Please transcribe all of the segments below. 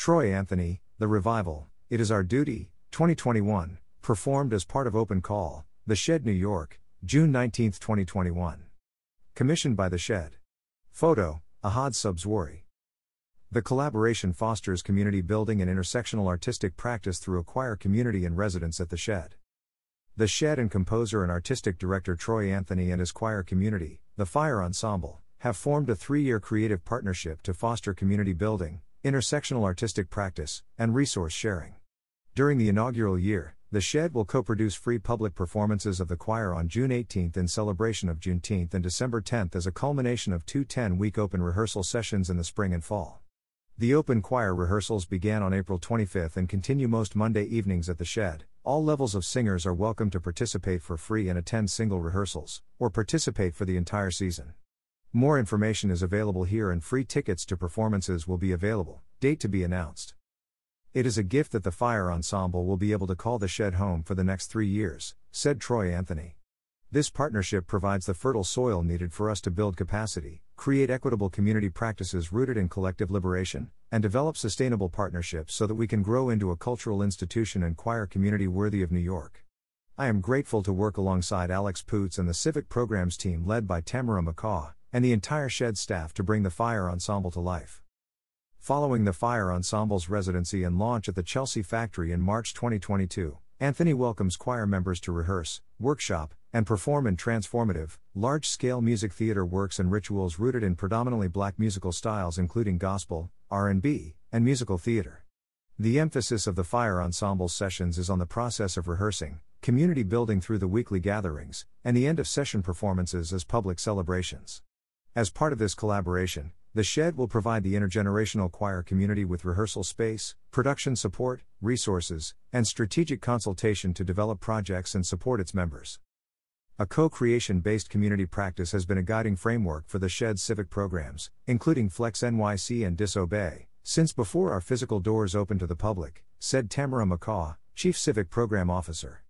Troy Anthony, The Revival, It Is Our Duty, 2021, performed as part of Open Call, The Shed, New York, June 19, 2021. Commissioned by The Shed. Photo, Ahad Subzwari. The collaboration fosters community building and intersectional artistic practice through a choir community and residents at The Shed. The Shed and composer and artistic director Troy Anthony and his choir community, the Fire Ensemble, have formed a three year creative partnership to foster community building, intersectional artistic practice, and resource sharing. During the inaugural year, the Shed will co produce free public performances of the choir on June 18th in celebration of Juneteenth and December 10th as a culmination of two 10 week open rehearsal sessions in the spring and fall. The open choir rehearsals began on April 25 and continue most Monday evenings at the Shed. All levels of singers are welcome to participate for free and attend single rehearsals, or participate for the entire season. More information is available here and free tickets to performances will be available, date to be announced. It is a gift that the Fire Ensemble will be able to call the Shed home for the next three years, said Troy Anthony. This partnership provides the fertile soil needed for us to build capacity, create equitable community practices rooted in collective liberation, and develop sustainable partnerships so that we can grow into a cultural institution and choir community worthy of New York. I am grateful to work alongside Alex Poots and the Civic Programs team led by Tamara McCaw, and the entire Shed staff to bring the Fire Ensemble to life. Following the Fire Ensemble's residency and launch at the Chelsea Factory in March 2022, Anthony welcomes choir members to rehearse, workshop, and perform in transformative, large scale music theater works and rituals rooted in predominantly black musical styles including gospel, R&B, and musical theater. The emphasis of the Fire Ensemble sessions is on the process of rehearsing, community building through the weekly gatherings, and the end of session performances as public celebrations. As part of this collaboration, the Shed will provide the intergenerational choir community with rehearsal space, production support, resources, and strategic consultation to develop projects and support its members. A co creation based community practice has been a guiding framework for the Shed civic programs, including Flex NYC and Disobey, since before our physical doors opened to the public, said Tamara McCaw, Chief Civic Program Officer.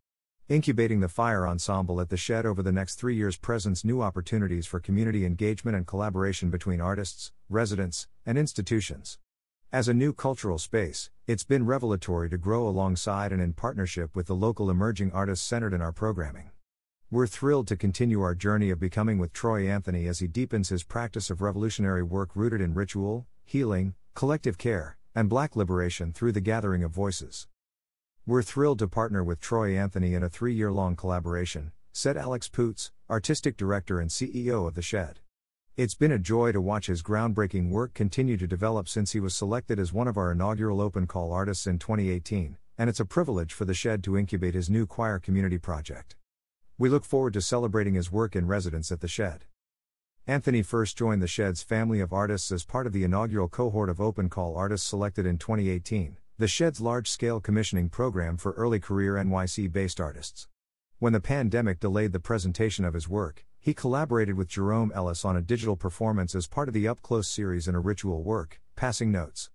Incubating the Fire Ensemble at the Shed over the next three years presents new opportunities for community engagement and collaboration between artists, residents, and institutions. As a new cultural space, it's been revelatory to grow alongside and in partnership with the local emerging artists centered in our programming. We're thrilled to continue our journey of becoming with Troy Anthony as he deepens his practice of revolutionary work rooted in ritual, healing, collective care, and black liberation through the gathering of voices. We're thrilled to partner with Troy Anthony in a three year long collaboration, said Alex Poots, Artistic Director and CEO of The Shed. It's been a joy to watch his groundbreaking work continue to develop since he was selected as one of our inaugural Open Call artists in 2018, and it's a privilege for The Shed to incubate his new choir community project. We look forward to celebrating his work in residence at the Shed. Anthony first joined the Shed's family of artists as part of the inaugural cohort of open call artists selected in 2018, the Shed's large scale commissioning program for early career NYC based artists. When the pandemic delayed the presentation of his work, he collaborated with Jerome Ellis on a digital performance as part of the Up Close series in a ritual work, Passing Notes.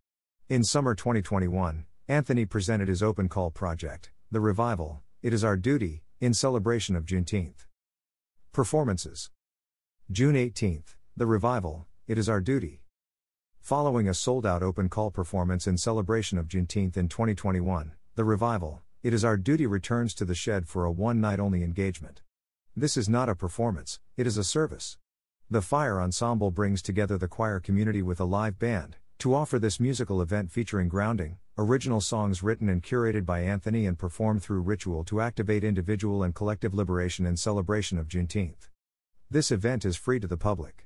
In summer 2021, Anthony presented his open call project, The Revival, It Is Our Duty, in celebration of Juneteenth. Performances June 18th, The Revival, It Is Our Duty. Following a sold out open call performance in celebration of Juneteenth in 2021, The Revival, It Is Our Duty returns to the shed for a one night only engagement. This is not a performance, it is a service. The Fire Ensemble brings together the choir community with a live band to offer this musical event featuring grounding, original songs written and curated by Anthony and performed through ritual to activate individual and collective liberation in celebration of Juneteenth. This event is free to the public.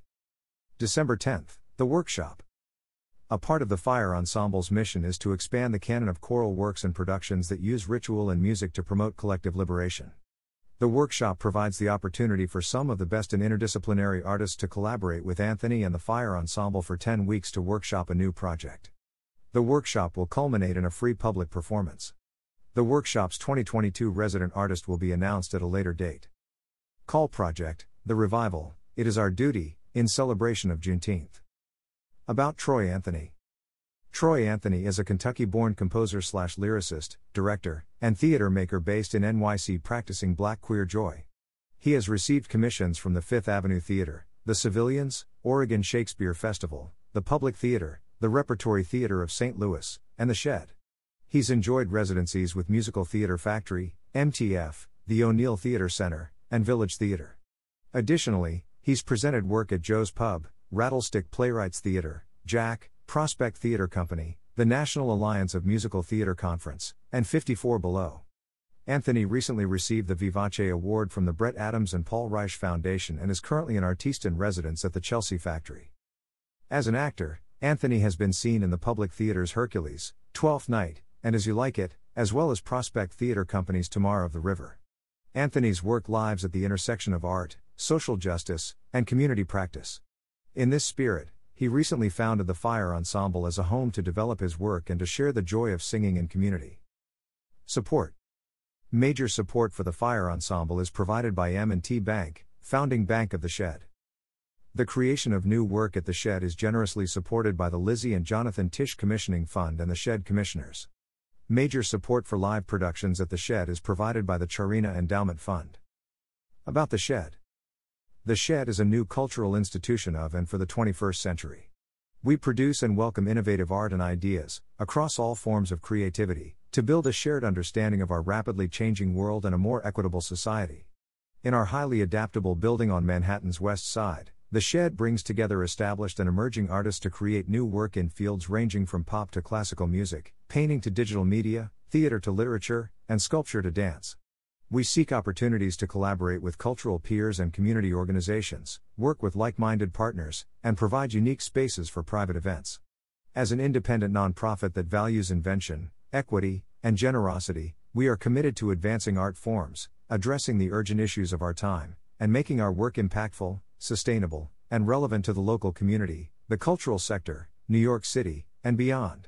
December 10th, the workshop. A part of the Fire Ensemble's mission is to expand the canon of choral works and productions that use ritual and music to promote collective liberation. The workshop provides the opportunity for some of the best and interdisciplinary artists to collaborate with Anthony and the Fire Ensemble for 10 weeks to workshop a new project. The workshop will culminate in a free public performance. The workshop's 2022 resident artist will be announced at a later date. Call Project, The Revival, It Is Our Duty, in celebration of Juneteenth. About Troy Anthony. Troy Anthony is a Kentucky born composer slash lyricist, director, and theater maker based in NYC practicing black queer joy. He has received commissions from the Fifth Avenue Theater, the Civilians, Oregon Shakespeare Festival, the Public Theater, the Repertory Theater of St. Louis, and the Shed. He's enjoyed residencies with Musical Theater Factory, MTF, the O'Neill Theater Center, and Village Theater. Additionally, he's presented work at Joe's Pub, Rattlestick Playwrights Theater, Jack, Prospect Theater Company, the National Alliance of Musical Theater Conference, and 54 Below. Anthony recently received the Vivace Award from the Bret Adams and Paul Reisch Foundation and is currently an artiste in residence at the Chelsea Factory. As an actor, Anthony has been seen in the Public Theater's Hercules, Twelfth Night, and As You Like It, as well as Prospect Theater Company's Tomorrow of the River. Anthony's work lives at the intersection of art, social justice, and community practice. In this spirit, he recently founded the Fire Ensemble as a home to develop his work and to share the joy of singing in community. Support Major support for the Fire Ensemble is provided by M&T Bank, founding bank of the Shed. The creation of new work at the Shed is generously supported by the Lizzie and Jonathan Tisch Commissioning Fund and the Shed Commissioners. Major support for live productions at the Shed is provided by the Charina Endowment Fund. About the Shed The Shed is a new cultural institution of and for the 21st century. We produce and welcome innovative art and ideas, across all forms of creativity, to build a shared understanding of our rapidly changing world and a more equitable society. In our highly adaptable building on Manhattan's West Side, the Shed brings together established and emerging artists to create new work in fields ranging from pop to classical music, painting to digital media, theater to literature, and sculpture to dance. We seek opportunities to collaborate with cultural peers and community organizations, work with like minded partners, and provide unique spaces for private events. As an independent nonprofit that values invention, equity, and generosity, we are committed to advancing art forms, addressing the urgent issues of our time, and making our work impactful, sustainable, and relevant to the local community, the cultural sector, New York City, and beyond.